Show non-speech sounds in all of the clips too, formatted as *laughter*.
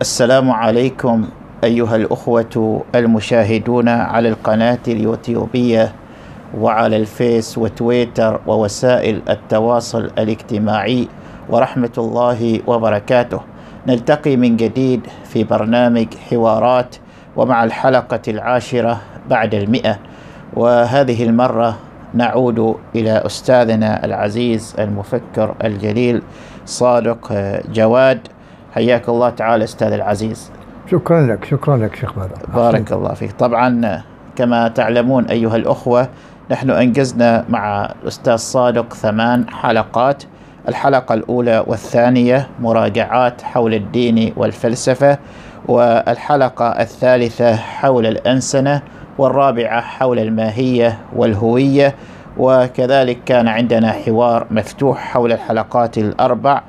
السلام عليكم أيها الأخوة المشاهدون على القناة اليوتيوبية وعلى الفيس وتويتر ووسائل التواصل الاجتماعي ورحمة الله وبركاته. نلتقي من جديد في برنامج حوارات ومع الحلقة العاشرة بعد المئة. وهذه المرة نعود إلى أستاذنا العزيز المفكر الجليل صادق جواد. حياك الله تعالى أستاذ العزيز. شكرا لك شكرا لك شيخ بدر بارك الله فيك. طبعا كما تعلمون أيها الأخوة نحن أنجزنا مع الأستاذ صادق ثمان حلقات. الحلقة الأولى والثانية مراجعات حول الدين والفلسفة والحلقة الثالثة حول الأنسنة والرابعة حول الماهية والهوية. وكذلك كان عندنا حوار مفتوح حول الحلقات الأربع.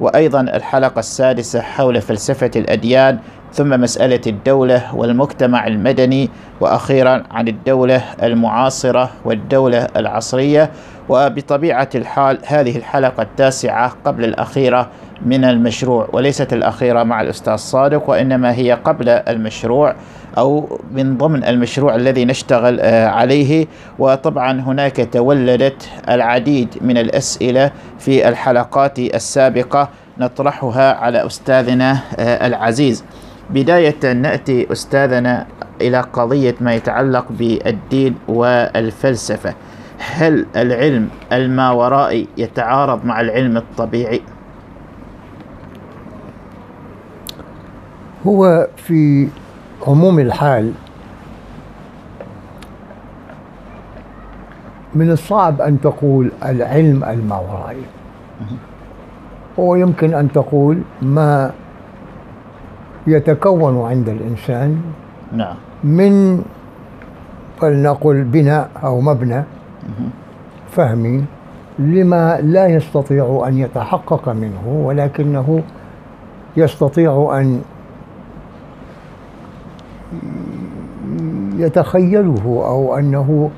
وأيضا الحلقة السادسة حول فلسفة الأديان ثم مسألة الدولة والمجتمع المدني وأخيرا عن الدولة المعاصرة والدولة العصرية. وبطبيعة الحال هذه الحلقة التاسعة قبل الأخيرة من المشروع وليست الأخيرة مع الأستاذ صادق وإنما هي قبل المشروع. أو من ضمن المشروع الذي نشتغل عليه. وطبعا هناك تولدت العديد من الأسئلة في الحلقات السابقة نطرحها على أستاذنا العزيز. بداية نأتي أستاذنا إلى قضية ما يتعلق بالدين والفلسفة. هل العلم الماورائي يتعارض مع العلم الطبيعي؟ هو في عموم الحال من الصعب أن تقول العلم الماورائي هو يمكن أن تقول ما يتكون عند الإنسان نعم. من فلنقل بناء أو مبنى فهمي لما لا يستطيع أن يتحقق منه ولكنه يستطيع أن يتخيله أو أنه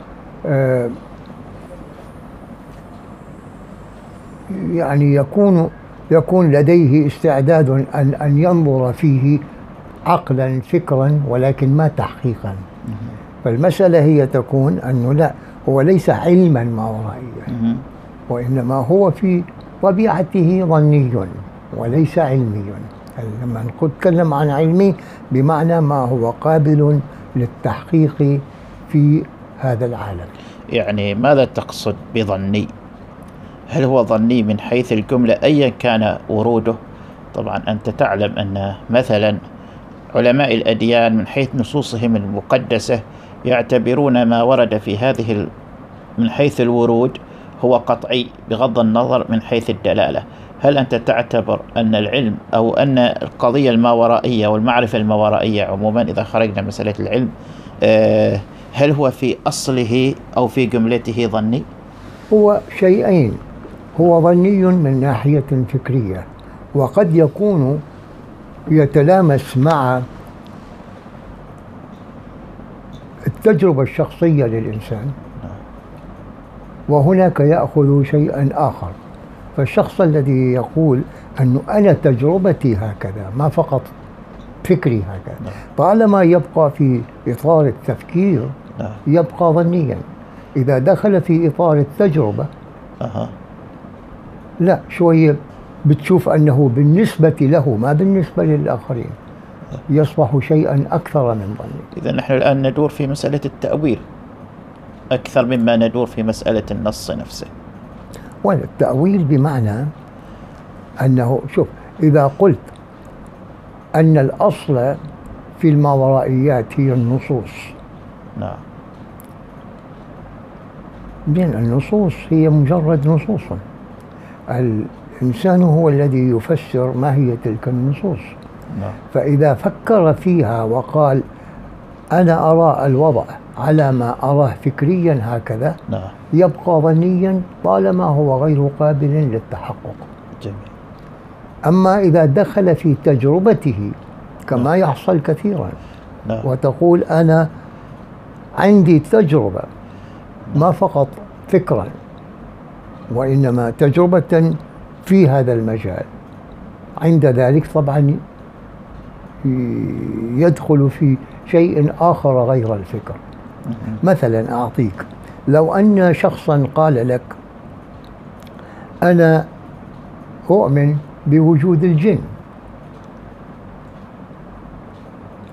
يعني يكون يكون لديه استعداد أن أن ينظر فيه عقلا فكرا ولكن ما تحقيقا. فالمسألة هي تكون أنه لا هو ليس علما ماورائيا وإنما هو في طبيعته ظني وليس علمي. لما نتكلم عن علمي بمعنى ما هو قابل للتحقيق في هذا العالم يعني ماذا تقصد بظني؟ هل هو ظني من حيث الجملة أيا كان وروده؟ طبعا أنت تعلم أن مثلا علماء الأديان من حيث نصوصهم المقدسة يعتبرون ما ورد في هذه من حيث الورود هو قطعي بغض النظر من حيث الدلالة هل أنت تعتبر أن العلم أو أن القضية الماورائية والمعرفة الماورائية عموما إذا خرجنا مسألة العلم هل هو في أصله أو في جملته ظني؟ هو شيئين. هو ظني من ناحية فكرية وقد يكون يتلامس مع التجربة الشخصية للإنسان وهناك يأخذ شيئا آخر. فالشخص الذي يقول أنه أنا تجربتي هكذا ما فقط فكري هكذا طالما يبقى في إطار التفكير يبقى ظنيا. إذا دخل في إطار التجربة. لا شوية بتشوف أنه بالنسبة له ما بالنسبة للآخرين يصبح شيئا أكثر من ظني. إذا نحن الآن ندور في مسألة التأويل أكثر مما ندور في مسألة النص نفسه. والتأويل بمعنى أنه شوف إذا قلت أن الأصل في الماورائيات هي النصوص. نعم. بين النصوص هي مجرد نصوص. الإنسان هو الذي يفسر ما هي تلك النصوص. نعم. فإذا فكر فيها وقال أنا أرى الوضع على ما أراه فكريا هكذا نعم. يبقى ظنيا طالما هو غير قابل للتحقق. جميل. أما إذا دخل في تجربته كما يحصل كثيرا نعم. وتقول أنا عندي تجربة ما فقط فكرا وإنما تجربة في هذا المجال. عند ذلك طبعا يدخل في شيء آخر غير الفكر. مثلا أعطيك لو أن شخصا قال لك أنا أؤمن بوجود الجن.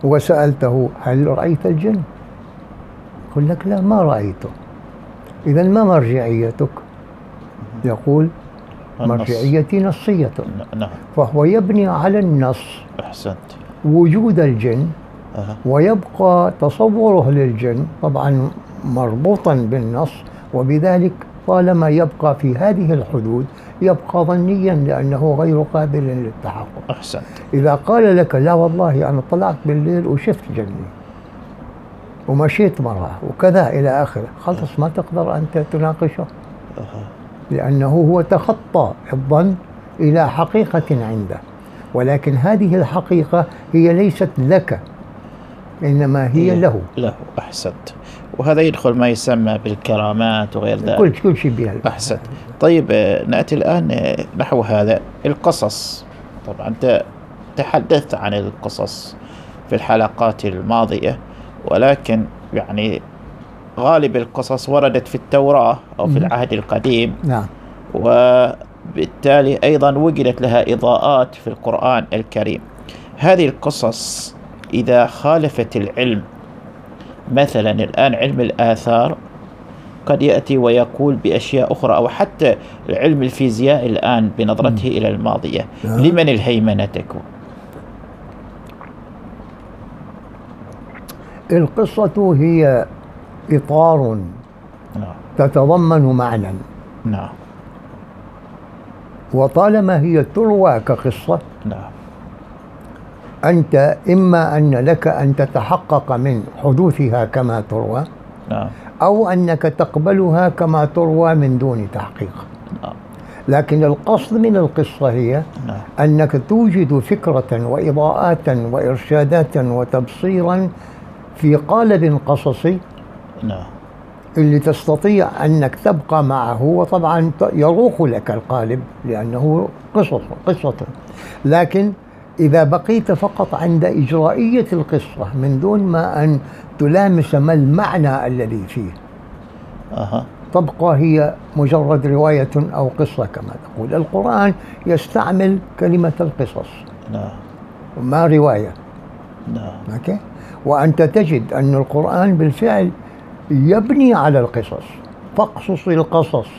وسألته هل رأيت الجن؟ يقول لك لا ما رأيته. إذا ما مرجعيتك؟ يقول. مرجعيتي نصية. نعم. فهو يبني على النص. أحسنت. وجود الجن. ويبقى تصوره للجن طبعا مربوطا بالنص وبذلك طالما يبقى في هذه الحدود يبقى ظنيا لأنه غير قابل للتحقق. أحسنت. إذا قال لك لا والله أنا طلعت بالليل وشفت جني ومشيت مرة وكذا إلى آخره خلص ما تقدر أنت تناقشه. لأنه هو تخطى الظن إلى حقيقة عنده. ولكن هذه الحقيقة هي ليست لك إنما هي له. له أحسنت. وهذا يدخل ما يسمى بالكرامات وغير ذلك. كل كل شيء بها. أحسنت. طيب آه، نأتي الآن آه، نحو هذا القصص. طبعا أنت تحدثت عن القصص في الحلقات الماضية ولكن يعني غالب القصص وردت في التوراة أو في. العهد القديم. نعم. وبالتالي أيضا وجدت لها إضاءات في القرآن الكريم. هذه القصص إذا خالفت العلم مثلا الآن علم الآثار قد يأتي ويقول بأشياء أخرى أو حتى علم الفيزياء الآن بنظرته إلى الماضية. نعم. لمن الهيمنة تكون؟ القصة هي إطار نعم. تتضمن معنى. نعم. وطالما هي تروى كقصة نعم. أنت إما أن لك أن تتحقق من حدوثها كما تروى نعم. أو أنك تقبلها كما تروى من دون تحقيق. نعم. لكن القصد من القصة هي نعم. أنك توجد فكرة وإضاءات وإرشادات وتبصيرا في قالب قصصي نعم. اللي تستطيع أنك تبقى معه وطبعا يروق لك القالب لأنه قصص قصة. لكن إذا بقيت فقط عند إجرائية القصة من دون ما أن تلامس ما المعنى الذي فيه. أها. تبقى هي مجرد رواية أو قصة كما تقول. القرآن يستعمل كلمة القصص. نعم. ما رواية. نعم. أوكي؟ وأنت تجد أن القرآن بالفعل يبني على القصص. فاقصص القصص.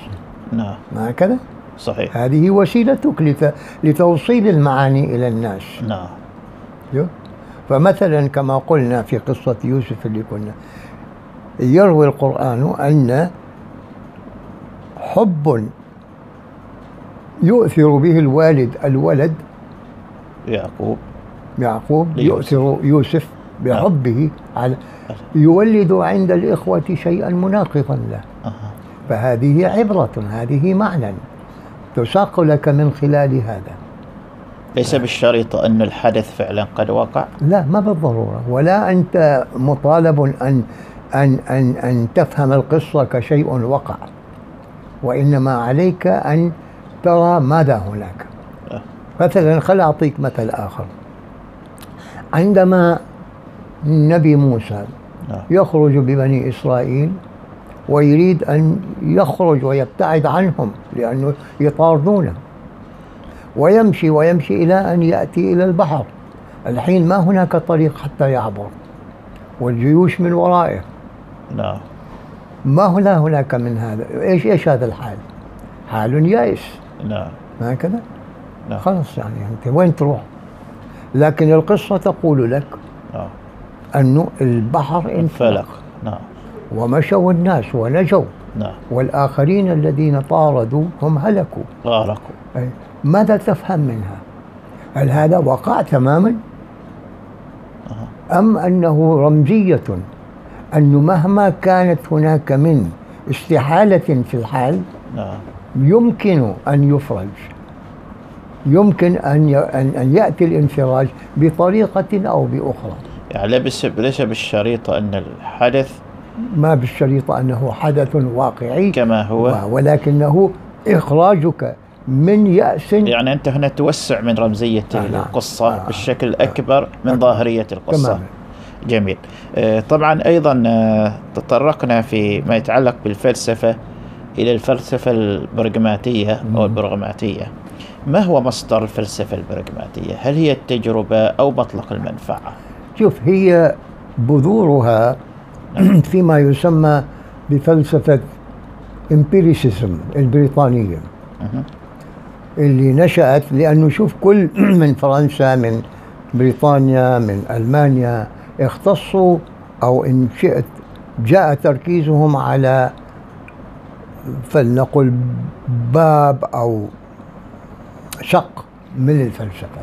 نعم. هكذا؟ صحيح. هذه وسيلتك لت... لتوصيل المعاني إلى الناس. نعم؟ فمثلا كما قلنا في قصة يوسف اللي كنا يروي القرآن أن حب يؤثر به الوالد الولد يعقوب. يعقوب. يؤثر يوسف بحبه على يولد عند الإخوة شيئا مناقضا له. فهذه عبرة هذه معنى. تساق لك من خلال هذا. ليس بالشريط أن الحدث فعلا قد وقع. لا ما بالضرورة. ولا أنت مطالب أن أن أن أن تفهم القصة كشيء وقع. وإنما عليك أن ترى ماذا هناك. مثلا خل أعطيك مثل آخر. عندما النبي موسى نعم. يخرج ببني إسرائيل ويريد أن يخرج ويبتعد عنهم لأنه يطاردونه ويمشي ويمشي إلى أن يأتي إلى البحر. الحين ما هناك طريق حتى يعبر. والجيوش من ورائه. نعم. ما هنا هناك من هذا. إيش إيش هذا الحال؟ حال يائس. نعم. هكذا نعم. خلاص يعني أنت وين تروح؟ لكن القصة تقول لك نعم. أنه البحر انفلق. انفلق. نعم. ومشوا الناس ونجوا. نعم. والآخرين الذين طاردوا هم هلكوا. غارقوا أي ماذا تفهم منها؟ هل هذا وقع تماما؟ أم أنه رمزية؟ أنه مهما كانت هناك من استحالة في الحال نعم. يمكن أن يفرج. يمكن أن أن يأتي الانفراج بطريقة أو بأخرى. يعني ليس ليس بالشريط أن الحدث ما بالشريطة أنه حدث واقعي كما هو ولكنه إخراجك من يأس يعني أنت هنا توسع من رمزية آه، نعم. القصة آه. بالشكل أكبر من ظاهرية القصة تماما جميل آه، طبعا أيضا آه، تطرقنا في ما يتعلق بالفلسفة إلى الفلسفة البرغماتية أو. البرغماتية ما هو مصدر الفلسفة البرغماتية؟ هل هي التجربة أو مطلق المنفعة؟ شوف هي بذورها *clears throat* فيما يسمى بفلسفة امبيريسيزم البريطانية. اللي نشأت لأنه شوف كل *clears throat* من فرنسا من بريطانيا من ألمانيا اختصوا أو إن شئت جاء تركيزهم على فلنقل باب أو شق من الفلسفة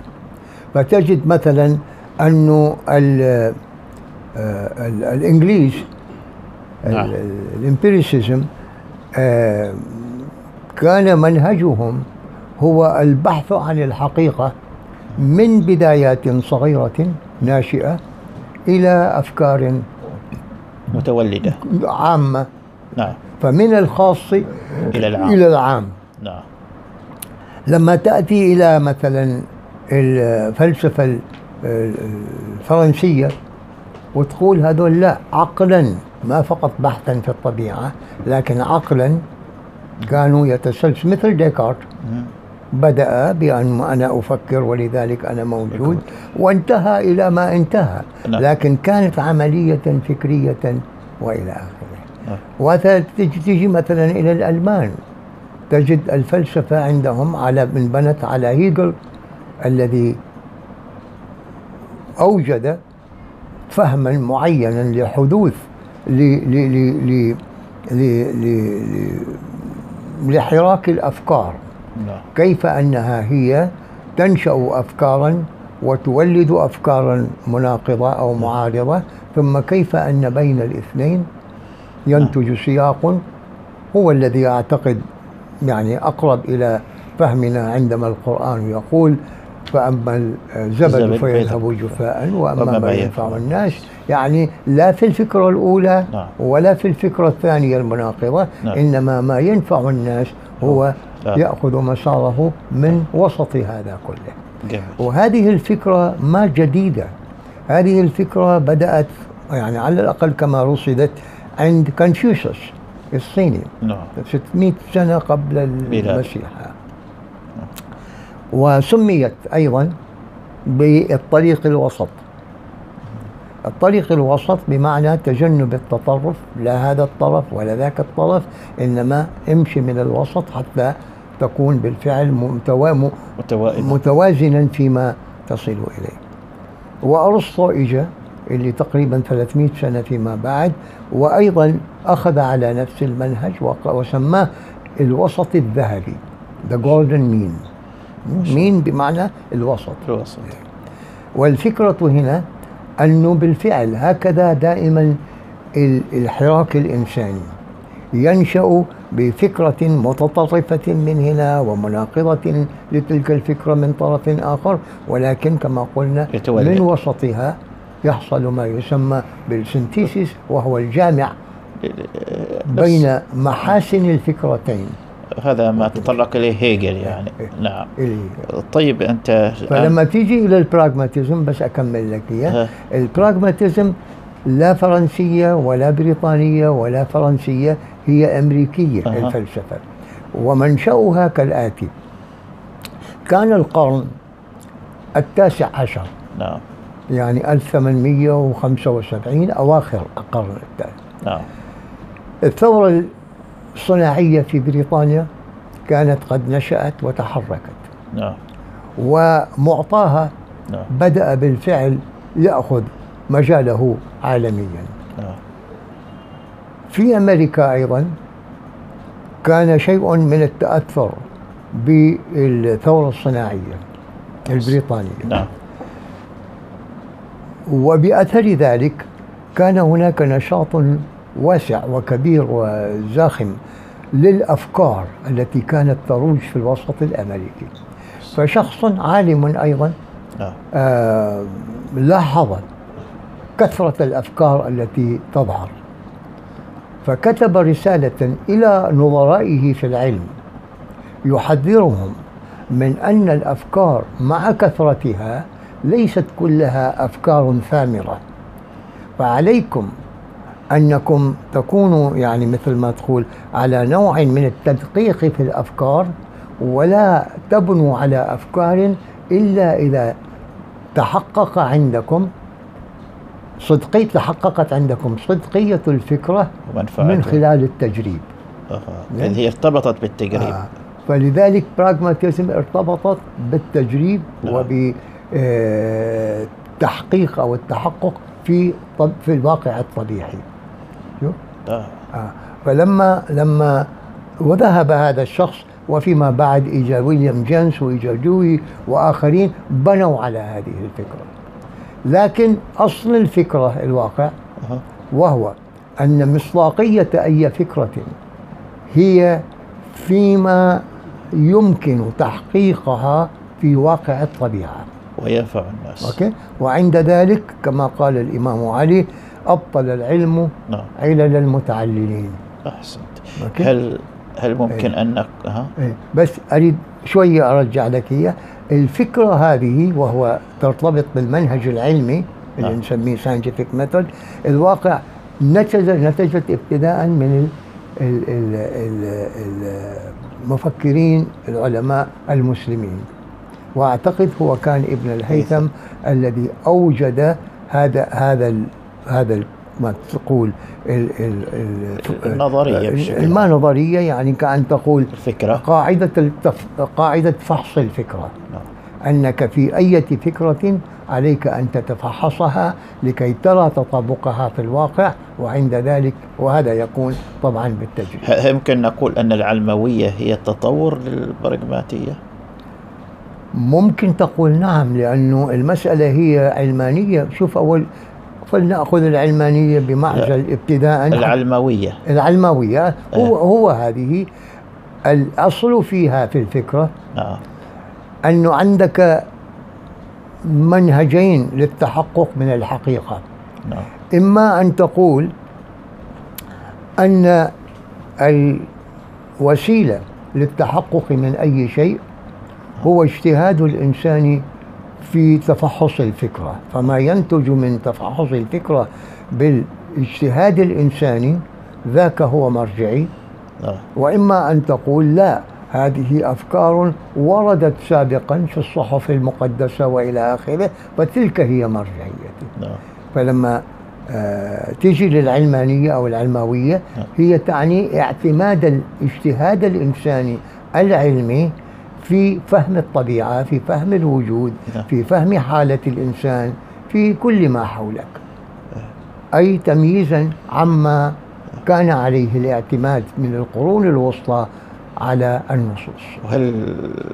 فتجد مثلا أنه آه، الإنجليز نعم. الامبيريسيزم آه، كان منهجهم هو البحث عن الحقيقة من بدايات صغيرة ناشئة إلى أفكار متولدة. عامة. نعم. فمن الخاص إلى العام. إلى العام. نعم. لما تأتي إلى مثلا الفلسفة الفرنسية وتقول هذول لا عقلا ما فقط بحثا في الطبيعة لكن عقلا كانوا يتسلسل مثل ديكارت. بدأ بأن أنا أفكر ولذلك أنا موجود وانتهى إلى ما انتهى نعم. لكن كانت عملية فكرية وإلى آخره نعم. وهذا تجي تجي مثلا إلى الألمان تجد الفلسفة عندهم على من بنت على هيجل الذي أوجد فهما معينا لحدوث لحراك الأفكار. لا. كيف أنها هي تنشأ افكارا وتولد افكارا مناقضة أو نعم. معارضة ثم كيف أن بين الاثنين ينتج نعم. سياق هو الذي أعتقد يعني أقرب إلى فهمنا عندما القرآن يقول فأما الزبد فيذهب جفاء وأما وما ما ينفع الناس. يعني لا في الفكرة الأولى نعم. ولا في الفكرة الثانية المناقضة. نعم. إنما ما ينفع الناس هو نعم. يأخذ مساره من وسط هذا كله. جميل. وهذه الفكرة ما جديدة. هذه الفكرة بدأت يعني على الأقل كما رصدت عند كونفوشيوس الصيني. نعم. 600 سنة قبل. المسيح. وسميت أيضا بالطريق الوسط. الطريق الوسط بمعنى تجنب التطرف لا هذا الطرف ولا ذاك الطرف إنما امشي من الوسط حتى تكون بالفعل متوازنا فيما تصل إليه. وأرسطو إجا اللي تقريبا 300 سنة فيما بعد وأيضا أخذ على نفس المنهج وسماه الوسط الذهبي The Golden Mean. مين بمعنى الوسط؟ الوسط. والفكرة هنا أنه بالفعل هكذا دائما ال- الحراك الإنساني ينشأ بفكرة متطرفة من هنا ومناقضة لتلك الفكرة من طرف آخر ولكن كما قلنا يتولد. من وسطها يحصل ما يسمى بالسنتيسيس وهو الجامع بين محاسن الفكرتين. هذا ما تطرق إليه هيجل يعني. نعم. اللي طيب أنت فلما تيجي إلى البراغماتيزم بس أكمل لك إياه. ها. البراغماتيزم لا فرنسية ولا بريطانية ولا فرنسية هي أمريكية أها. الفلسفة. ومنشأها كالآتي. كان القرن التاسع عشر. نعم. يعني 1875 أواخر القرن التاسع. نعم. الثورة الصناعيه في بريطانيا كانت قد نشأت وتحركت. نعم. ومعطاها نعم. بدأ بالفعل يأخذ مجاله عالميا. نعم. في أمريكا أيضا كان شيء من التأثر بالثورة الصناعية البريطانية. نعم. وبأثر ذلك كان هناك نشاط واسع وكبير وزاخم للأفكار التي كانت تروج في الوسط الأمريكي. فشخص عالم أيضا نعم. آه، لاحظ كثرة الأفكار التي تظهر. فكتب رسالة إلى نظرائه في العلم يحذرهم من أن الأفكار مع كثرتها ليست كلها أفكار ثامرة. فعليكم أنكم تكونوا يعني مثل ما تقول على نوع من التدقيق في الأفكار ولا تبنوا على أفكار إلا إذا تحقق عندكم صدقية تحققت عندكم صدقية الفكرة. من خلال التجريب أها. إذ هي ارتبطت بالتقريب آه. فلذلك براغماتيزم ارتبطت بالتجريب نعم. وبالتحقيق أو التحقق في في الواقع الطبيعي؟ آه. آه. فلما لما وذهب هذا الشخص وفيما بعد اجى ويليام جيمس واجى دوي وآخرين بنوا على هذه الفكرة لكن أصل الفكرة الواقع. وهو أن مصداقية أي فكرة هي فيما يمكن تحقيقها في واقع الطبيعة وينفع الناس okay؟ وعند ذلك كما قال الإمام علي أبطل العلم نعم. علل المتعللين. أحسنت؟ هل هل ممكن أن نق- ها؟ إيه، بس أريد شوية أرجع لك هي الفكرة هذه وهو ترتبط بالمنهج العلمي اللي نعم. نسميه scientific method الواقع نتج نتجت ابتداء من ال- ال- ال- ال- المفكرين العلماء المسلمين. وأعتقد هو كان ابن الهيثم الذي أوجد هذا هذا هذا ما تقول ال ال ال النظرية بشكل. ما نظرية يعني كأن تقول الفكرة. قاعدة التف... قاعدة فحص الفكرة. نعم. أنك في أي فكرة عليك أن تتفحصها لكي ترى تطابقها في الواقع وعند ذلك وهذا يكون طبعا بالتجربة ه- يمكن نقول أن العلموية هي التطور للبراغماتية ممكن تقول نعم لأنه المسألة هي علمانية. شوف أول فلنأخذ العلمانية بمعزل ابتداء. العلموية العلموية هو, إيه. هو هذه الأصل فيها في الفكرة. نعم. أنه عندك منهجين للتحقق من الحقيقة. نعم. إما أن تقول أن الوسيلة للتحقق من أي شيء هو اجتهاد الإنسان في تفحص الفكرة. فما ينتج من تفحص الفكرة بالاجتهاد الإنساني ذاك هو مرجعي. نعم. وإما أن تقول لا هذه أفكار وردت سابقا في الصحف المقدسة وإلى آخره فتلك هي مرجعيتي. نعم. فلما آه، تجي للعلمانية أو العلماوية نعم. هي تعني اعتماد الاجتهاد الإنساني العلمي في فهم الطبيعة في فهم الوجود نعم. في فهم حالة الإنسان في كل ما حولك أي تمييزا عما كان عليه الاعتماد من القرون الوسطى على النصوص وهل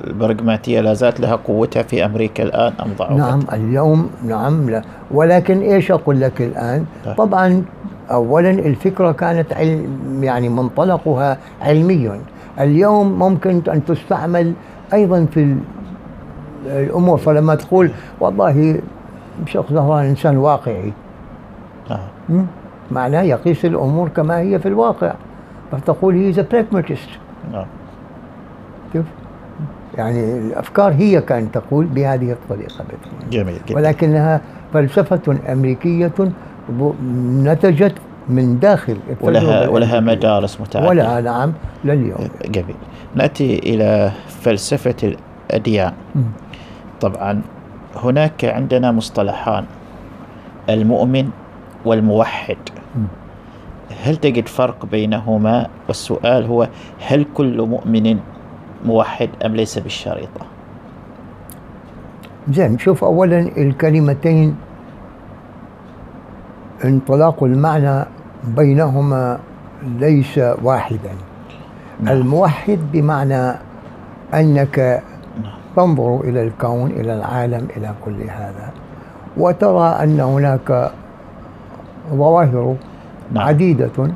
البراغماتية لا زالت لها قوتها في أمريكا الآن أم ضعفت؟ نعم اليوم نعم لا ولكن إيش أقول لك الآن نعم. طبعا اولا الفكرة كانت علم يعني منطلقها علمي اليوم ممكن أن تستعمل أيضا في ال- الأمور فلما تقول والله شيخ زهران إنسان واقعي م? معناه يقيس الأمور كما هي في الواقع. فتقول هي ذا براغماتيست نعم شوف. يعني الأفكار هي كانت تقول بهذه الطريقة. جميل جدا ولكنها فلسفة أمريكية ب- نتجت من داخل ولها ولها. مدارس متعددة ولا نعم لليوم. جميل. نأتي إلى فلسفة الأديان. مم. طبعا هناك عندنا مصطلحان المؤمن والموحد. هل تجد فرق بينهما؟ والسؤال هو هل كل مؤمن موحد أم ليس بالشريطة؟ زين شوف أولا الكلمتين انطلاق المعنى بينهما ليس واحدا نعم. الموحد بمعنى أنك نعم. تنظر إلى الكون إلى العالم إلى كل هذا وترى أن هناك ظواهر نعم. عديدة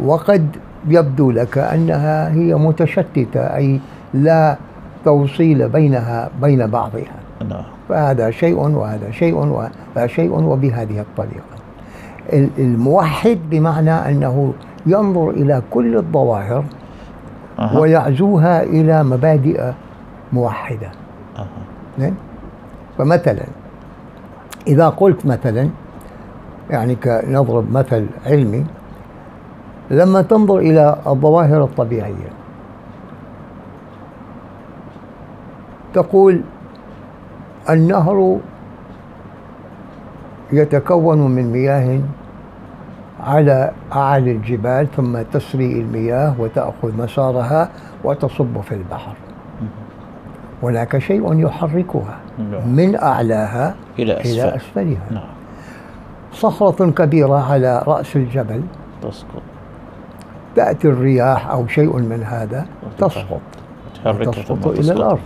وقد يبدو لك أنها هي متشتتة أي لا توصيل بينها بين بعضها نعم فهذا شيء وهذا شيء وهذا شيء وبهذه الطريقة ال- الموحد بمعنى أنه ينظر إلى كل الظواهر أها. ويعزوها إلى مبادئ موحدة. زين؟ فمثلا إذا قلت مثلا يعني كنضرب مثل علمي لما تنظر إلى الظواهر الطبيعية تقول النهر يتكون من مياه على أعالي الجبال ثم تسري المياه وتأخذ مسارها وتصب في البحر. هناك شيء يحركها نعم. من أعلاها إلى إلى أسفل أسفلها. نعم. صخرة كبيرة على رأس الجبل. تسقط. تأتي الرياح أو شيء من هذا تسقط. تسقط إلى. الأرض.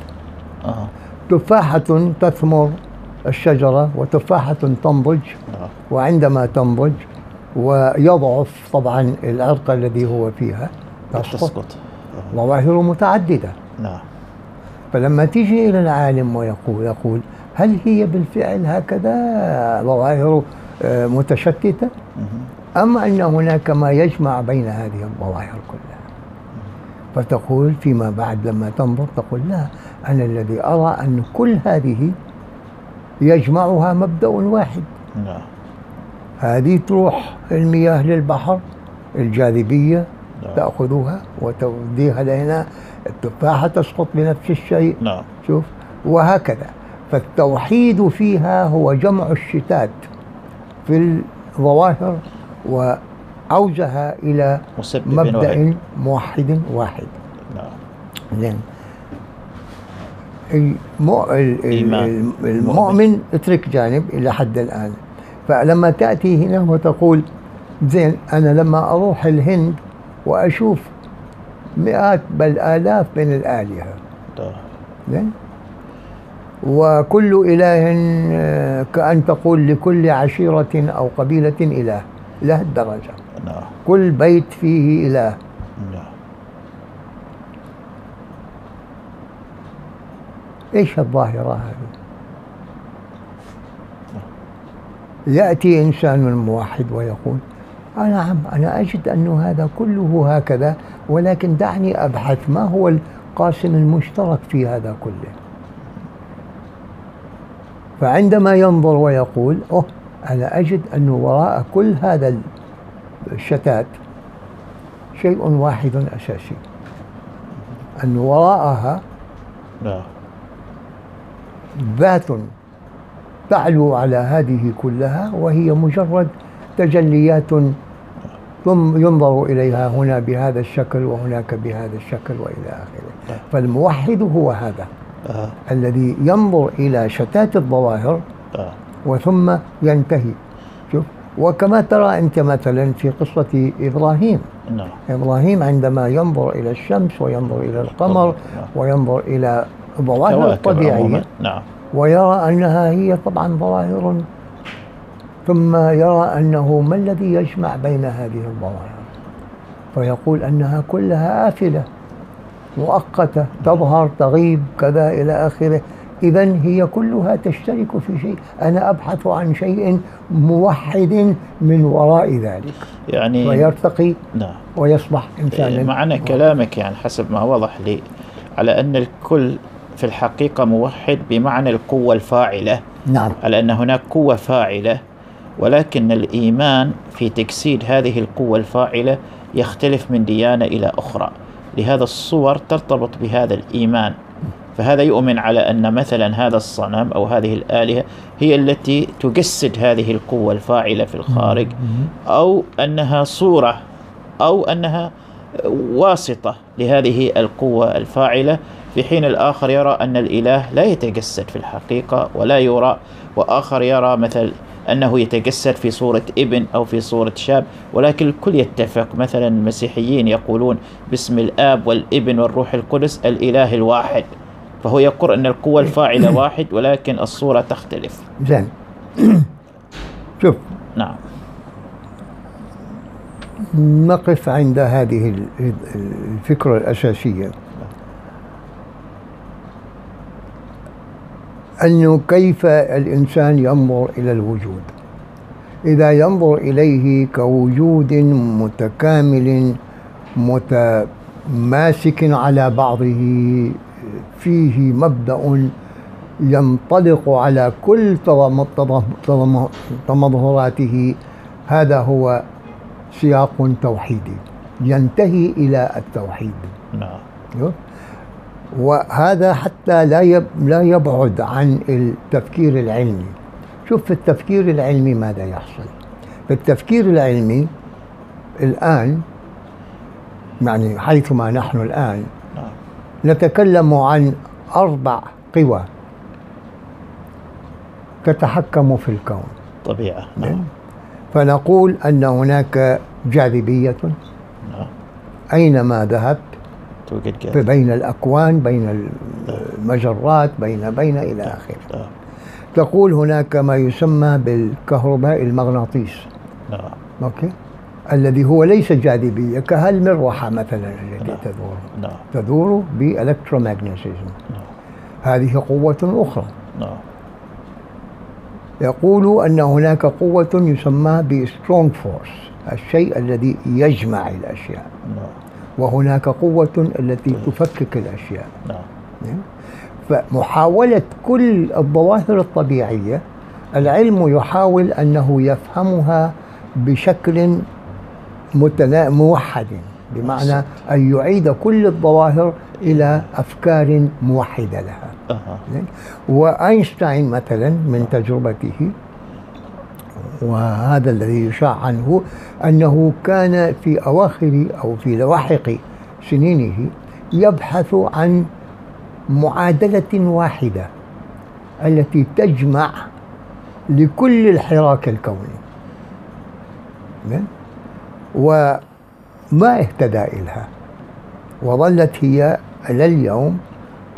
آه. تفاحة تثمر. الشجرة وتفاحة تنضج نعم. وعندما تنضج ويضعف طبعا العرق الذي هو فيها تسقط تسقط. آه. ظواهر متعددة. نعم. فلما تيجي إلى العالم ويقول يقول هل هي بالفعل هكذا ظواهر آه، متشتتة. أم أن هناك ما يجمع بين هذه الظواهر كلها؟ فتقول فيما بعد لما تنظر تقول لا أنا الذي أرى أن كل هذه يجمعها مبدأ واحد. نعم. هذه تروح المياه للبحر الجاذبية نعم. تأخذها وتوديها لهنا التفاحة تسقط بنفس الشيء. نعم. شوف وهكذا. فالتوحيد فيها هو جمع الشتات في الظواهر وعوزها إلى مسبب واحد. مبدأ موحد واحد. نعم. زين المو... ال- ال- إيمان. المؤمن اترك جانب إلى حد الآن. فلما تأتي هنا وتقول زين أنا لما أروح الهند وأشوف مئات بل آلاف من الآلهة. نعم. زين؟ وكل إله آه، كأن تقول لكل عشيرة أو قبيلة إله إله الدرجة. نعم. كل بيت فيه إله نعم إيش الظاهرة هذه؟ يأتي إنسان موحد ويقول نعم أنا أجد أن هذا كله هكذا ولكن دعني أبحث ما هو القاسم المشترك في هذا كله؟ فعندما ينظر ويقول أوه أنا أجد أن وراء كل هذا الشتات شيء واحد أساسي أن وراءها نعم. ذات تعلو على هذه كلها وهي مجرد تجليات ثم ينظر إليها هنا بهذا الشكل وهناك بهذا الشكل وإلى آخره فالموحد هو هذا آه. الذي ينظر إلى شتات الظواهر آه. وثم ينتهي شوف وكما ترى أنت مثلا في قصة إبراهيم نعم إبراهيم عندما ينظر إلى الشمس وينظر إلى القمر نعم. وينظر إلى الطبيعية. عموما. نعم. ويرى أنها هي طبعا ظواهر. ثم يرى أنه ما الذي يجمع بين هذه الظواهر؟ فيقول أنها كلها آفلة مؤقتة تظهر تغيب كذا إلى آخره. إذا هي كلها تشترك في شيء. أنا أبحث عن شيء موحد من وراء ذلك. يعني ويرتقي نعم. ويصبح إنسانا. معنى كلامك يعني حسب ما وضح لي على أن الكل في الحقيقة موحد بمعنى القوة الفاعلة. نعم. على أن هناك قوة فاعلة ولكن الإيمان في تجسيد هذه القوة الفاعلة يختلف من ديانة إلى أخرى. لهذا الصور ترتبط بهذا الإيمان. فهذا يؤمن على أن مثلا هذا الصنم أو هذه الآلهة هي التي تجسد هذه القوة الفاعلة في الخارج أو أنها صورة أو أنها واسطة لهذه القوة الفاعلة. في حين الآخر يرى أن الإله لا يتجسد في الحقيقة ولا يرى وآخر يرى مثل أنه يتجسد في صورة ابن أو في صورة شاب ولكن الكل يتفق. مثلا المسيحيين يقولون باسم الآب والابن والروح القدس الإله الواحد فهو يقر أن القوة الفاعلة *coughs* واحد ولكن الصورة تختلف. زين. *coughs* شوف. نعم. نقف عند هذه ال- الفكرة الأساسية. أنه كيف الإنسان ينظر إلى الوجود؟ إذا ينظر إليه كوجود متكامل مت ماسك على بعضه فيه مبدأ ينطلق على كل تمظهراته هذا هو سياق توحيدي ينتهي إلى التوحيد. نعم. وهذا حتى لا لا يبعد عن التفكير العلمي. شوف في التفكير العلمي ماذا يحصل. في التفكير العلمي الآن يعني حيثما نحن الآن نعم. نتكلم عن أربع قوى تتحكم في الكون. طبيعة. نعم. فنقول أن هناك جاذبية. نعم. أينما ذهبت؟ بين الأكوان بين المجرات بين بين إلى آخره. نعم تقول هناك ما يسمى بالكهرباء المغناطيس. نعم أوكي؟ الذي هو ليس جاذبية كهالمروحة مثلا التي. تدور. تدور بإلكترومagnetism هذه قوة أخرى. نعم يقول أن هناك قوة يسمى بسترونج فورس الشيء الذي يجمع الأشياء. نعم وهناك قوة التي تفكك الأشياء. نعم. فمحاولة كل الظواهر الطبيعية العلم يحاول أنه يفهمها بشكل متنا- موحد بمعنى أن يعيد كل الظواهر إلى أفكار موحدة لها. أها. وأينشتاين مثلا من تجربته وهذا الذي يشاع عنه أنه كان في أواخر أو في لواحق سنينه يبحث عن معادلة واحدة التي تجمع لكل الحراك الكوني؟ وما اهتدى إلها وظلت هي إلى اليوم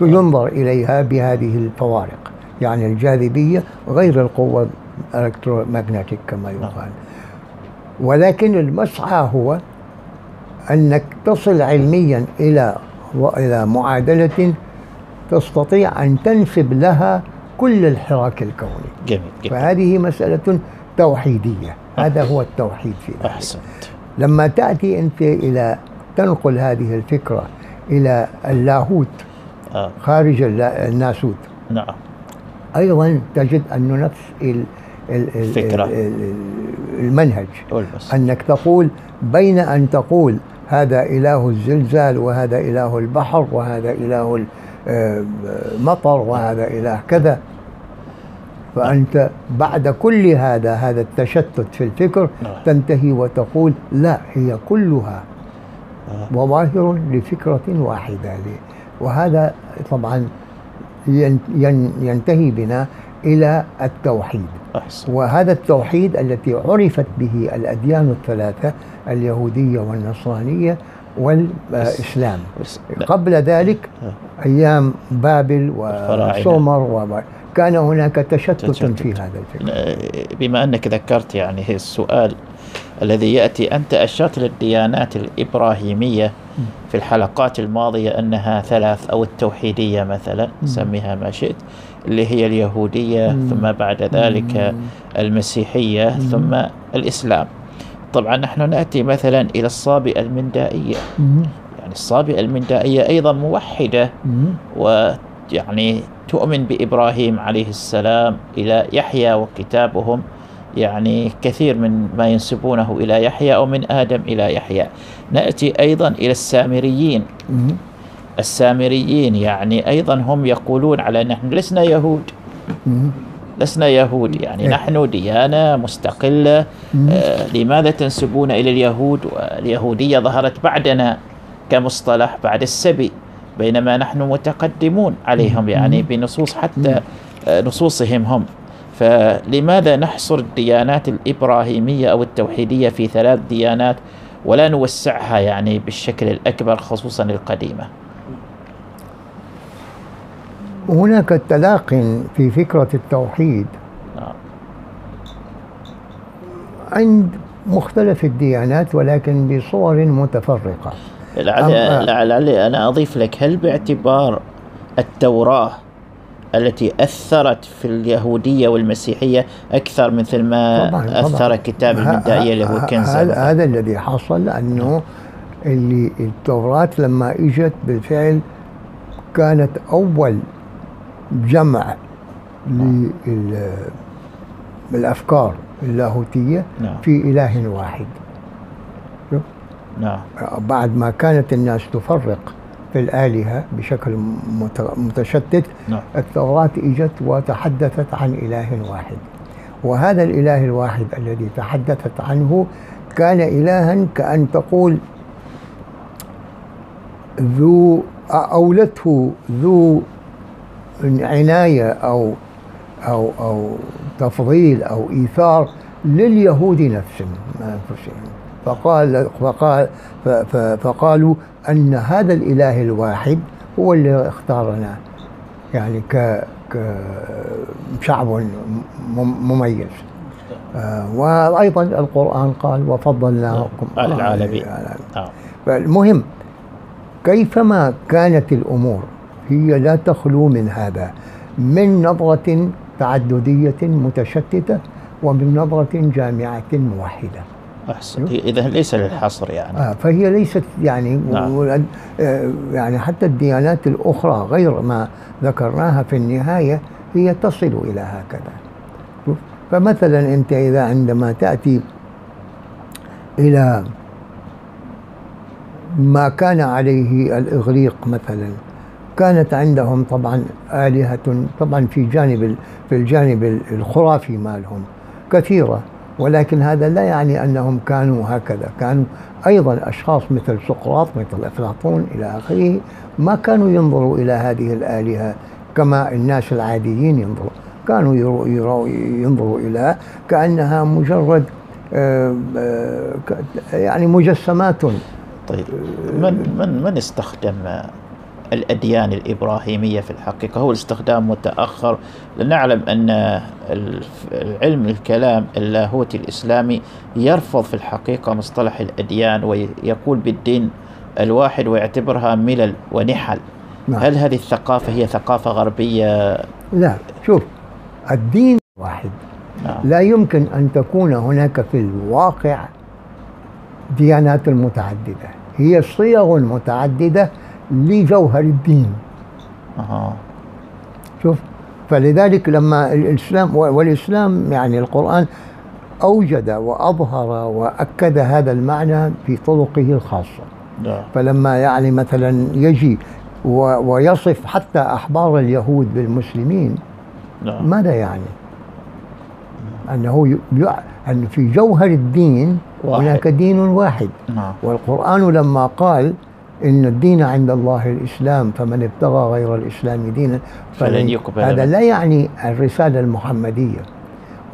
ينظر إليها بهذه الفوارق يعني الجاذبية غير القوة الالكترومagnetic كما يقال. ولكن المسعى هو أنك تصل علميا إلى إلى معادلة تستطيع أن تنسب لها كل الحراك الكوني. جميل جميل. فهذه مسألة توحيدية. هذا هو التوحيد في ذلك. أحسنت. لما تأتي أنت إلى تنقل هذه الفكرة إلى اللاهوت آه. خارج الناسوت. نعم. أيضا تجد أنه نفس ال- ال- ال- فكرة. ال- ال- المنهج والبس أنك تقول بين أن تقول هذا إله الزلزال وهذا إله البحر وهذا إله المطر وهذا إله كذا فأنت بعد كل هذا هذا التشتت في الفكر نعم. تنتهي وتقول لا هي كلها آه. مظاهر لفكرة واحدة لي- وهذا طبعا ين- ين- ينتهي بنا إلى التوحيد أحسن وهذا التوحيد التي عرفت به الأديان الثلاثة اليهودية والنصرانية والإسلام بس- لا. قبل ذلك. أيام بابل. وسومر كان هناك تشتت تشتت. في هذا الفكر بما أنك ذكرت يعني السؤال الذي يأتي أنت أشرت للديانات الإبراهيمية في الحلقات الماضية أنها ثلاث أو التوحيدية مثلا سميها ما شئت اللي هي اليهودية مم. ثم بعد ذلك مم. المسيحية ثم الإسلام طبعا نحن نأتي مثلا إلى الصابئة المندائية مم. يعني الصابئة المندائية أيضا موحدة مم. ويعني تؤمن بإبراهيم عليه السلام إلى يحيى وكتابهم يعني كثير من ما ينسبونه إلى يحيى أو من آدم إلى يحيى نأتي أيضا إلى السامريين مم. السامريين يعني أيضا هم يقولون على نحن لسنا يهود. لسنا يهود يعني إيه. نحن ديانة مستقلة. آه لماذا تنسبون إلى اليهود؟ واليهودية ظهرت بعدنا كمصطلح بعد السبي بينما نحن متقدمون عليهم يعني بنصوص حتى آه نصوصهم هم. فلماذا نحصر الديانات الإبراهيمية أو التوحيدية في ثلاث ديانات ولا نوسعها يعني بالشكل الأكبر خصوصا القديمة؟ هناك تلاق في فكرة التوحيد نعم. عند مختلف الديانات ولكن بصور متفرقة. لعل أم- لعل أنا أضيف لك هل باعتبار التوراة التي أثرت في اليهودية والمسيحية أكثر مثل ما طبعا أثر طبعا كتاب ه- المندائية اللي هو كنز هذا الذي حصل أنه اللي التوراة لما إجت بالفعل كانت أول جمع للأفكار اللاهوتية نعم. في إله واحد؟ نعم بعد ما كانت الناس تفرق في الآلهة بشكل مت- متشتت نعم التوراة إجت وتحدثت عن إله واحد وهذا الإله الواحد الذي تحدثت عنه كان إلها كأن تقول ذو أولته ذو عناية أو أو أو تفضيل أو إيثار لليهود نفسهم أنفسهم. فقال فقال فقالوا أن هذا الإله الواحد هو اللي اختارنا. يعني ك كشعب مم- مميز. آه، وأيضا القرآن قال وفضلناكم على العالمين. نعم. فالمهم كيفما كانت الأمور هي لا تخلو من هذا من نظرة تعددية متشتتة ومن نظرة جامعة موحدة أحسن إذا ليس للحصر يعني آه فهي ليست يعني نعم. آه، يعني حتى الديانات الأخرى غير ما ذكرناها في النهاية هي تصل إلى هكذا؟ فمثلا أنت إذا عندما تأتي إلى ما كان عليه الإغريق مثلا كانت عندهم طبعا آلهة طبعا في جانب في الجانب الخرافي مالهم كثيرة. ولكن هذا لا يعني أنهم كانوا هكذا. كانوا أيضا أشخاص مثل سقراط مثل إفلاطون إلى آخره ما كانوا ينظروا إلى هذه الآلهة كما الناس العاديين ينظروا. كانوا يرو يرو ينظروا اليها كأنها مجرد آه، آه، يعني مجسمات. طيب من من من استخدم الأديان الإبراهيمية في الحقيقة هو الاستخدام متأخر لنعلم أن العلم الكلام اللاهوتي الإسلامي يرفض في الحقيقة مصطلح الأديان ويقول بالدين الواحد ويعتبرها ملل ونحل نعم. هل هذه الثقافة هي ثقافة غربية لا شوف الدين واحد نعم. لا يمكن أن تكون هناك في الواقع ديانات متعددة هي صيغ متعددة لجوهر الدين أها. شوف فلذلك لما الإسلام والإسلام يعني القرآن أوجد وأظهر وأكد هذا المعنى في طرقه الخاصة نعم. فلما يعني مثلا يجي و- ويصف حتى أحبار اليهود بالمسلمين نعم. ماذا يعني؟ ي- أن في جوهر الدين واحد. هناك دين واحد نعم. والقرآن لما قال إن الدين عند الله الإسلام فمن ابتغى غير الإسلام دينا فلن يقبل هذا. لا يعني الرسالة المحمدية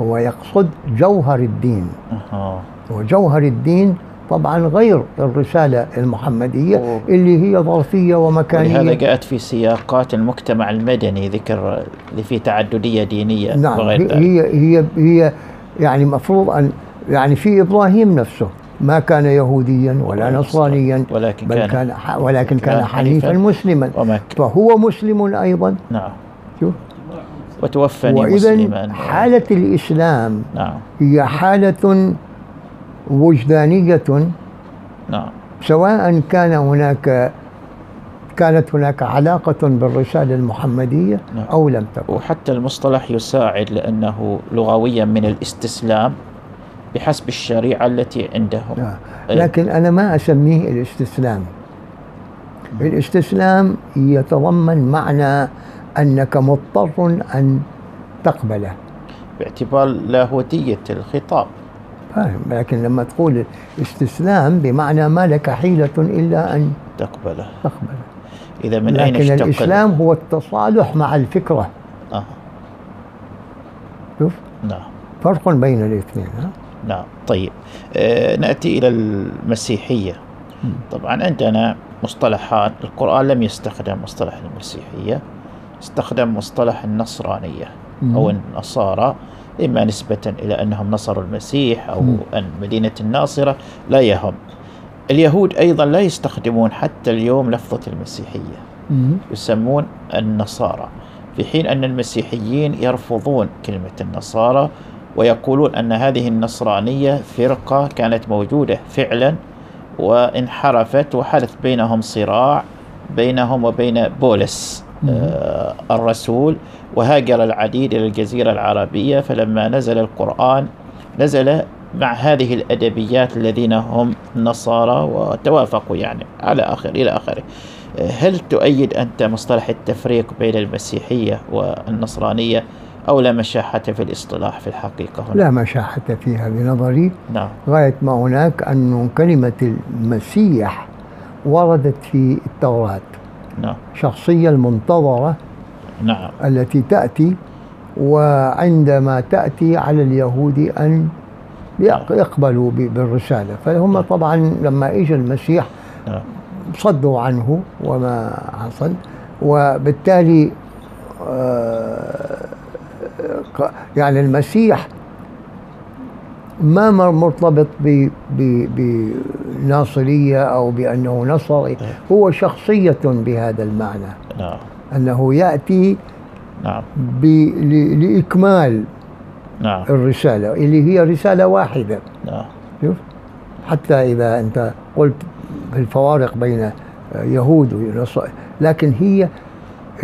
هو يقصد جوهر الدين أها. وجوهر الدين طبعا غير الرسالة المحمدية أوه. اللي هي ظرفية ومكانية ولهذا جاءت في سياقات المجتمع المدني ذكر اللي فيه تعددية دينية نعم وغير هي هي هي, هي يعني مفروض أن يعني في إبراهيم نفسه ما كان يهوديا ولا نصرانيا ولكن بل كان ولكن كان حنيفا مسلما. فهو مسلم أيضا. نعم. شوف. وتوفني مسلما. حالة الإسلام نعم. هي حالة وجدانية. نعم. سواء كان هناك كانت هناك علاقة بالرسالة المحمدية نعم. أو لم تكن. وحتى المصطلح يساعد لأنه لغويا من الاستسلام. بحسب الشريعة التي عندهم. آه. إيه. لكن أنا ما أسميه الاستسلام. الاستسلام يتضمن معنى أنك مضطر أن تقبله. باعتبار لاهوتية الخطاب. فاهم لكن لما تقول استسلام بمعنى ما لك حيلة إلا أن تقبله. تقبله. إذا من أين لكن الإسلام هو التصالح مع الفكرة. آه. شوف. نعم. فرق بين الاثنين ها؟ نعم طيب آه نأتي إلى المسيحية. طبعا عندنا مصطلحات القرآن لم يستخدم مصطلح المسيحية استخدم مصطلح النصرانية أو. النصارى إما نسبة إلى أنهم نصروا المسيح أو. أن مدينة الناصرة لا يهم اليهود أيضا لا يستخدمون حتى اليوم لفظة المسيحية. يسمون النصارى في حين أن المسيحيين يرفضون كلمة النصارى ويقولون أن هذه النصرانية فرقة كانت موجودة فعلا وانحرفت وحدث بينهم صراع بينهم وبين بولس آه الرسول وهاجر العديد إلى الجزيرة العربية فلما نزل القرآن نزل مع هذه الأدبيات الذين هم نصارى وتوافقوا يعني على آخر إلى آخره. هل تؤيد أنت مصطلح التفريق بين المسيحية والنصرانية؟ أو لا مشاحة في الاصطلاح في الحقيقة هنا؟ لا مشاحة فيها بنظري نعم. غاية ما هناك أن كلمة المسيح وردت في التوراة. نعم. شخصية المنتظرة نعم. التي تأتي وعندما تأتي على اليهود أن يق- يقبلوا بالرسالة. فهم طبعا لما إجا المسيح نعم. صدوا عنه وما حصل وبالتالي آه، يعني المسيح ما مر- مرتبط بناصرية أو بأنه نصري. هو شخصية بهذا المعنى. نعم. أنه يأتي نعم. لإكمال نعم. الرسالة اللي هي رسالة واحدة. نعم. حتى إذا أنت قلت الفوارق بين يهود ونصارى لكن هي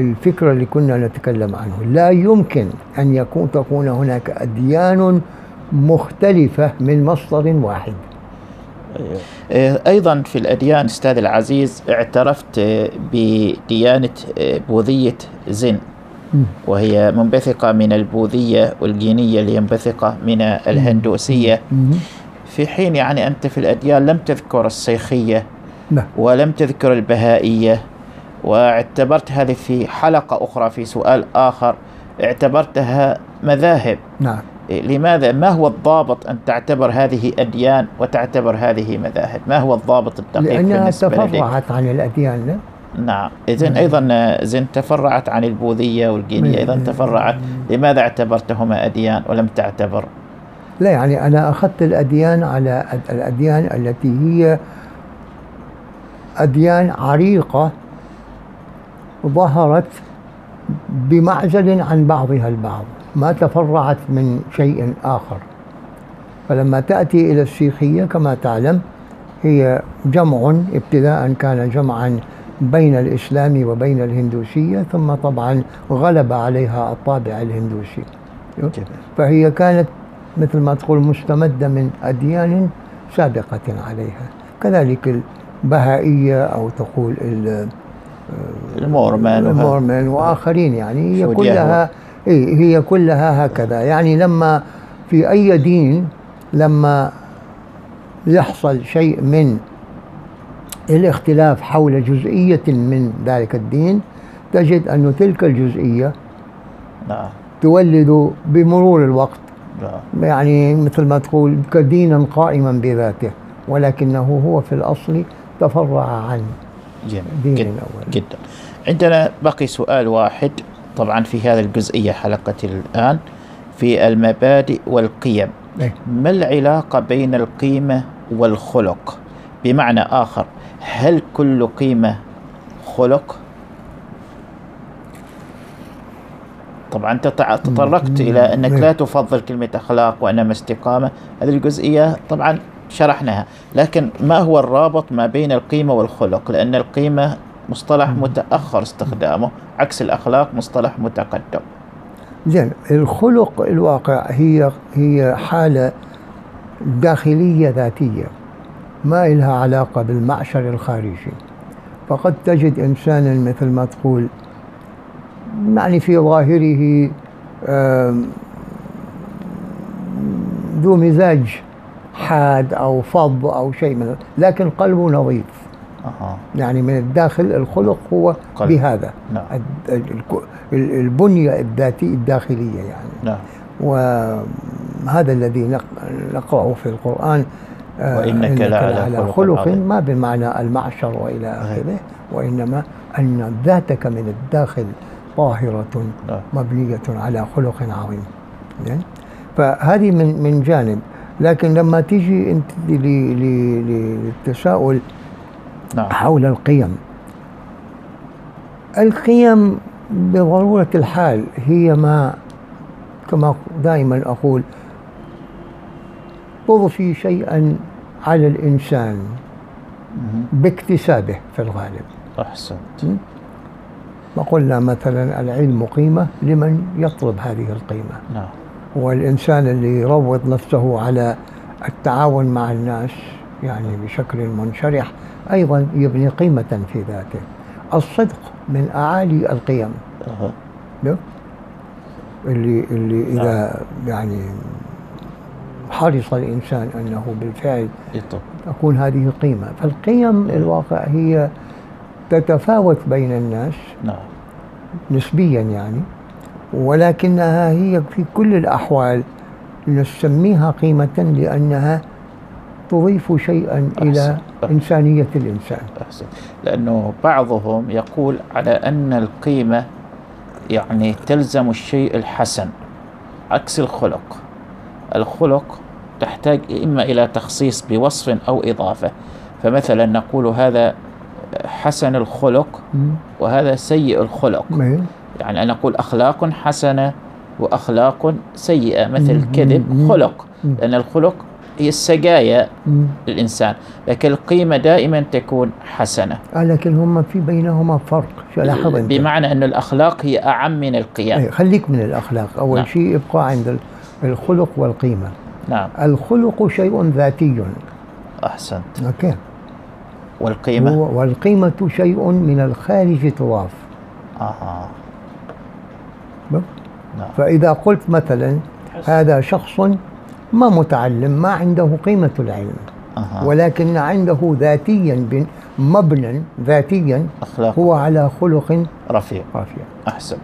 الفكرة اللي كنا نتكلم عنه. لا يمكن أن يكون تكون هناك أديان مختلفة من مصدر واحد. آه، أيضا في الأديان أستاذ العزيز اعترفت بديانة بوذية زن وهي منبثقة من البوذية والجينية اللي ينبثقة من الهندوسية. في حين يعني أنت في الأديان لم تذكر السيخية نعم. ولم تذكر البهائية واعتبرت هذه في حلقة أخرى في سؤال آخر اعتبرتها مذاهب. نعم. لماذا؟ ما هو الضابط أن تعتبر هذه أديان وتعتبر هذه مذاهب؟ ما هو الضابط الدقيق لأنها تفرعت عن الأديان لا؟ نعم. إذن أيضا زين تفرعت عن البوذية والجينية. إذا تفرعت. لماذا اعتبرتهما أديان ولم تعتبر؟ لا يعني أنا أخذت الأديان على أد- الأديان التي هي أديان عريقة ظهرت بمعزل عن بعضها البعض ما تفرعت من شيء آخر. فلما تأتي إلى السيخية كما تعلم هي جمع ابتداء كان جمعا بين الإسلام وبين الهندوسية ثم طبعا غلب عليها الطابع الهندوسي. فهي كانت مثل ما تقول مستمدة من أديان سابقة عليها. كذلك البهائية أو تقول ال- المورمان المورمن وآخرين يعني هي كلها إيه هي كلها هكذا. يعني لما في أي دين لما يحصل شيء من الاختلاف حول جزئية من ذلك الدين تجد أن تلك الجزئية نعم. تولد بمرور الوقت. نعم. يعني مثل ما تقول كدينا قائما بذاته ولكنه هو في الأصل تفرع عن جميل. جدا, جدا. عندنا بقي سؤال واحد. طبعا في هذه الجزئية حلقة الآن في المبادئ والقيم. إيه. ما العلاقة بين القيمة والخلق؟ بمعنى آخر هل كل قيمة خلق؟ طبعا تطرقت إلى أنك لا تفضل كلمة أخلاق وإنما استقامة. هذه الجزئية طبعا شرحناها. لكن ما هو الرابط ما بين القيمة والخلق؟ لأن القيمة مصطلح متأخر استخدامه عكس الأخلاق مصطلح متقدم. زين الخلق الواقع هي هي حالة داخلية ذاتية ما إلها علاقة بالمعشر الخارجي. فقد تجد إنسانا مثل ما تقول يعني في ظاهره ذو مزاج حاد أو فظ أو شيء من لكن قلبه نظيف أها يعني من الداخل الخلق هو قلب. بهذا نعم. الد- ال- ال- البنية الذاتية الداخلية يعني نعم وهذا الذي نق- نقرأه في القرآن آه، وإنك لعلى خلق خلق. ما بمعنى المعشر وإلى آخره وإنما أن ذاتك من الداخل طاهرة نعم. مبنية على خلق عظيم؟ فهذه من من جانب لكن لما تيجي انت للتساؤل نعم. حول القيم. القيم بضرورة الحال هي ما كما دائما أقول تضفي شيئا على الإنسان باكتسابه في الغالب. أحسنت. وقلنا مثلا العلم قيمة لمن يطلب هذه القيمة. نعم. والإنسان اللي يروض نفسه على التعاون مع الناس يعني بشكل منشرح أيضا يبني قيمة في ذاته. الصدق من أعالي القيم. ده اللي اللي إذا يعني حرص الإنسان أنه بالفعل تكون هذه قيمة. فالقيم الواقع هي تتفاوت بين الناس نعم. نسبيا يعني. ولكنها هي في كل الأحوال نسميها قيمة لأنها تضيف شيئا إلى أحسن. إنسانية الإنسان أحسن لأنه بعضهم يقول على أن القيمة يعني تلزم الشيء الحسن عكس الخلق الخلق تحتاج إما إلى تخصيص بوصف أو إضافة فمثلا نقول هذا حسن الخلق. وهذا سيء الخلق. يعني أنا أقول أخلاق حسنة وأخلاق سيئة مثل. الكذب. خلق. لأن الخلق هي السجايا. للإنسان لكن القيمة دائما تكون حسنة آه لكن هم في بينهما فرق لاحظ بمعنى أن الأخلاق هي أعم من القيم إيه، خليك من الأخلاق أول نعم. شيء ابقى عند ال- الخلق والقيمة نعم الخلق شيء ذاتي أحسنت أوكي والقيمة والقيمة شيء من الخارج تضاف آه. نعم. فإذا قلت مثلا هذا شخص ما متعلم ما عنده قيمة العلم. ولكن عنده ذاتيا بن- مبنى ذاتيا أخلاق هو على خلق رفيع. رفيع. أحسنت.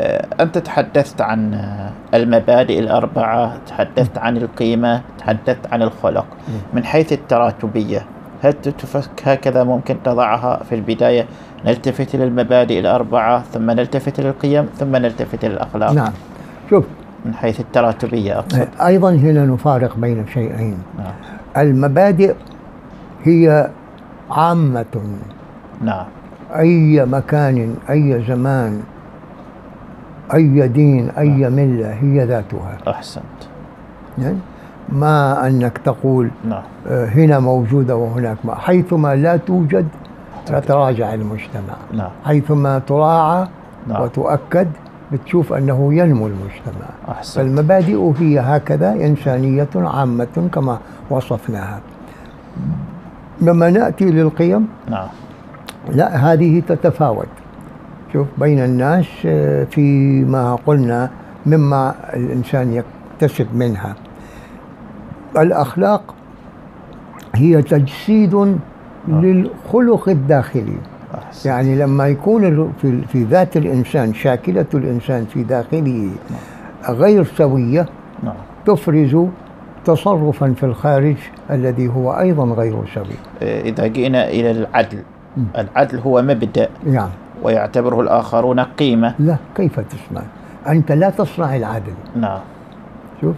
آه، أنت تحدثت عن آه، المبادئ الأربعة تحدثت عن القيمة تحدثت عن الخلق. من حيث التراتبية هل تتفك هكذا ممكن تضعها في البداية؟ نلتفت إلى المبادئ الأربعة ثم نلتفت إلى القيم ثم نلتفت إلى الأخلاق نعم. شوف. من حيث التراتبية أقصد. أيضا هنا نفارق بين شيئين. نعم. المبادئ هي عامة. نعم. أي مكان أي زمان أي دين أي ملة هي ذاتها. أحسنت. يعني ما أنك تقول نعم. آه، هنا موجودة وهناك ما. حيثما لا توجد تتراجع المجتمع. نعم. حيثما تراعى نعم. وتؤكد بتشوف أنه ينمو المجتمع. أحسنت. فالمبادئ هي هكذا إنسانية عامة كما وصفناها. لما نأتي للقيم نعم. لا هذه تتفاوت. شوف بين الناس آه، فيما قلنا مما الإنسان يكتسب منها. الأخلاق هي تجسيد للخلق الداخلي. يعني لما يكون في في ذات الإنسان شاكلة الإنسان في داخله غير سوية نعم. تفرز تصرفا في الخارج الذي هو أيضا غير سوي. آه، إذا جئنا إلى العدل. العدل هو مبدأ يعني ويعتبره الآخرون قيمة. لا كيف تصنع أنت لا تصنع العدل. نعم. شوف.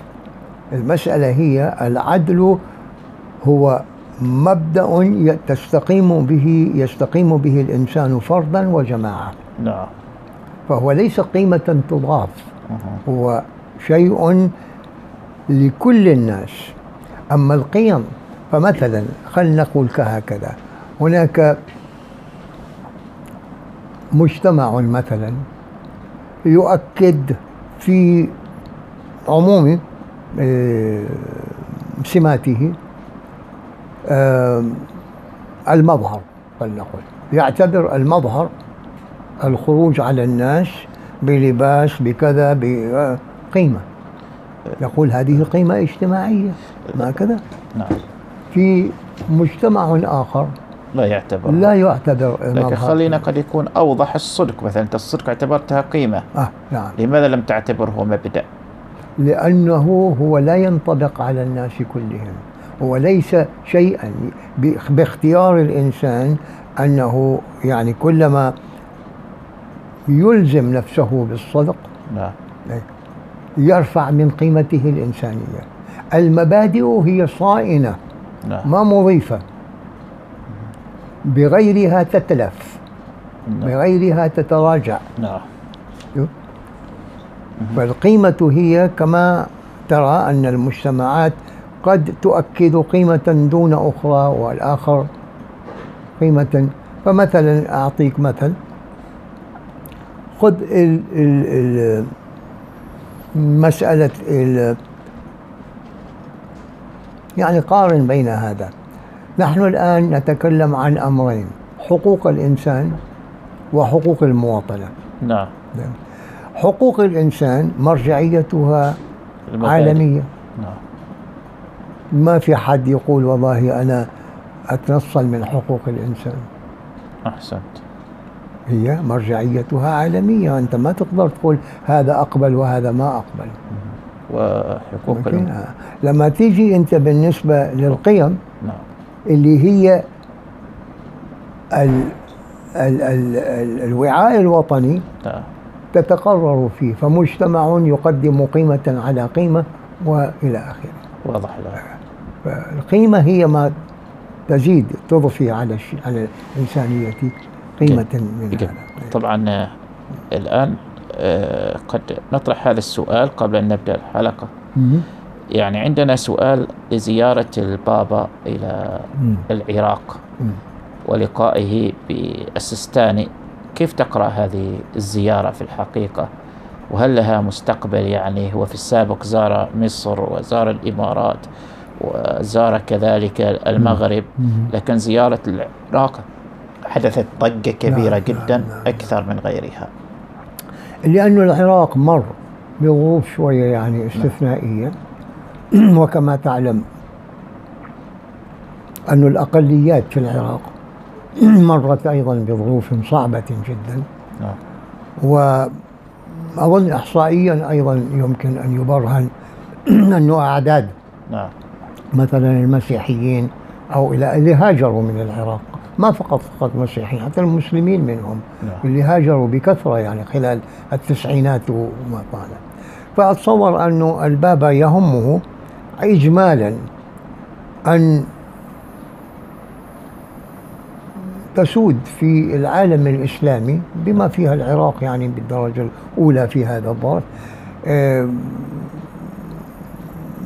المسألة هي العدل هو مبدأ تستقيم به يستقيم به الإنسان فردا وجماعة نعم. فهو ليس قيمة تضاف. هو شيء لكل الناس. أما القيم فمثلا خلينا نقول كهكذا هناك مجتمع مثلا يؤكد في عموم آه، سماته آه، المظهر فلنقل. يعتبر المظهر الخروج على الناس بلباس بكذا بقيمة يقول هذه قيمة اجتماعية ما كذا. نعم. في مجتمع آخر لا يعتبر. لا يعتبر لكن. خلينا قد يكون أوضح الصدق مثلا أنت الصدق اعتبرتها قيمة آه نعم. لماذا لم تعتبره مبدأ؟ لأنه هو لا ينطبق على الناس كلهم. هو ليس شيئا باختيار الإنسان أنه يعني كلما يلزم نفسه بالصدق نعم. يرفع من قيمته الإنسانية. المبادئ هي صائنة نعم. ما مضيفة. بغيرها تتلف نعم. بغيرها تتراجع. نعم. فالقيمة هي كما ترى أن المجتمعات قد تؤكد قيمة دون أخرى والآخر قيمة. فمثلا أعطيك مثل. خذ ال ال ال مسألة ال يعني قارن بين هذا. نحن الآن نتكلم عن أمرين حقوق الإنسان وحقوق المواطنة. نعم. حقوق الإنسان مرجعيتها المبادئ. عالمية. نعم. ما في حد يقول والله أنا أتنصل من حقوق الإنسان. أحسنت. هي مرجعيتها عالمية. أنت ما تقدر تقول هذا أقبل وهذا ما أقبل. وحقوق. آه. لما تيجي أنت بالنسبة للقيم نعم. اللي هي ال ال ال ال الوعاء الوطني نعم. تتقرر فيه فمجتمع يقدم قيمة على قيمة وإلى آخره واضح له فالقيمة هي ما تزيد تضفي على الش... على الإنسانية قيمة من. هذا طبعا آه، الآن آه، قد نطرح هذا السؤال قبل أن نبدأ الحلقة. يعني عندنا سؤال لزيارة البابا إلى. العراق. ولقائه بالسستاني كيف تقرأ هذه الزيارة في الحقيقة؟ وهل لها مستقبل؟ يعني هو في السابق زار مصر وزار الإمارات وزار كذلك المغرب. لكن زيارة العراق حدثت ضجة كبيرة نعم، جدا نعم، نعم. أكثر من غيرها. لأن العراق مر بظروف شوية يعني استثنائية. *clears throat* وكما تعلم أن الأقليات في العراق *clears throat* مرت أيضا بظروف صعبة جدا. نعم وأظن إحصائيا أيضا يمكن أن يبرهن *clears throat* أنه أعداد. نعم مثلا المسيحيين أو إلى اللي هاجروا من العراق. ما فقط فقط مسيحيين حتى المسلمين منهم نعم. اللي هاجروا بكثرة يعني خلال التسعينات وما طال. فأتصور أنه البابا يهمه إجمالا أن تسود في العالم الإسلامي بما فيها العراق يعني بالدرجة الأولى في هذا الظرف. آه،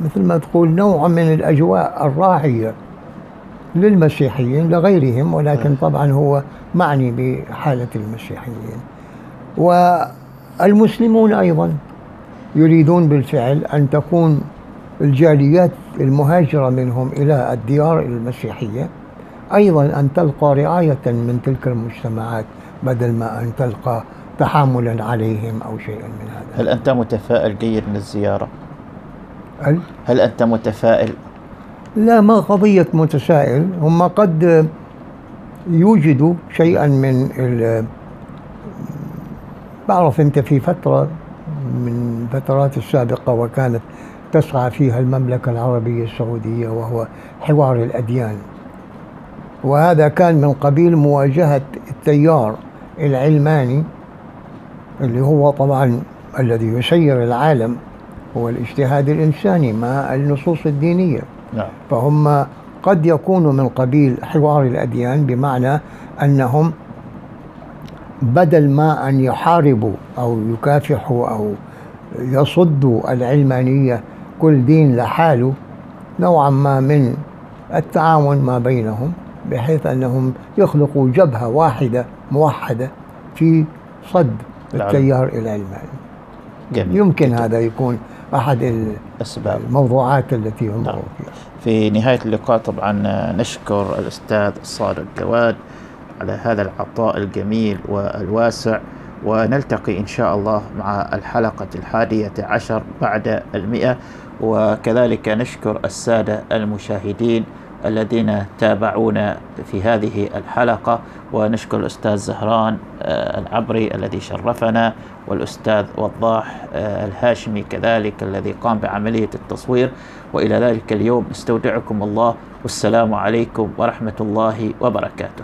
مثل ما تقول نوع من الأجواء الراعية للمسيحيين لغيرهم ولكن طبعا هو معني بحالة المسيحيين. والمسلمون أيضا يريدون بالفعل أن تكون الجاليات المهاجرة منهم إلى الديار المسيحية. أيضا أن تلقى رعاية من تلك المجتمعات بدل ما أن تلقى تحاملا عليهم أو شيئا من هذا هل أنت متفائل جيد من الزيارة؟ هل هل أنت متفائل؟ لا ما قضية متسائل هم قد يوجدوا شيئا من ال- بعرف أنت في فترة من الفترات السابقة وكانت تسعى فيها المملكة العربية السعودية وهو حوار الأديان وهذا كان من قبيل مواجهة التيار العلماني اللي هو طبعا الذي يسير العالم هو الاجتهاد الإنساني مع النصوص الدينية. نعم. فهم قد يكونوا من قبيل حوار الأديان بمعنى أنهم بدل ما أن يحاربوا أو يكافحوا أو يصدوا العلمانية كل دين لحاله نوعا ما من التعاون ما بينهم بحيث أنهم يخلقوا جبهة واحدة موحدة في صد. التيار العلماني جميل. يمكن هذا يكون أحد أسباب الموضوعات التي نعم. ينظر فيها. في نهاية اللقاء طبعا نشكر الأستاذ صادق جواد على هذا العطاء الجميل والواسع ونلتقي إن شاء الله مع الحلقة الحادية عشر بعد المئة. وكذلك نشكر السادة المشاهدين الذين تابعونا في هذه الحلقة ونشكر الأستاذ زهران آه، العبري الذي شرفنا والأستاذ وضاح آه، الهاشمي كذلك الذي قام بعملية التصوير. وإلى ذلك اليوم نستودعكم الله والسلام عليكم ورحمة الله وبركاته.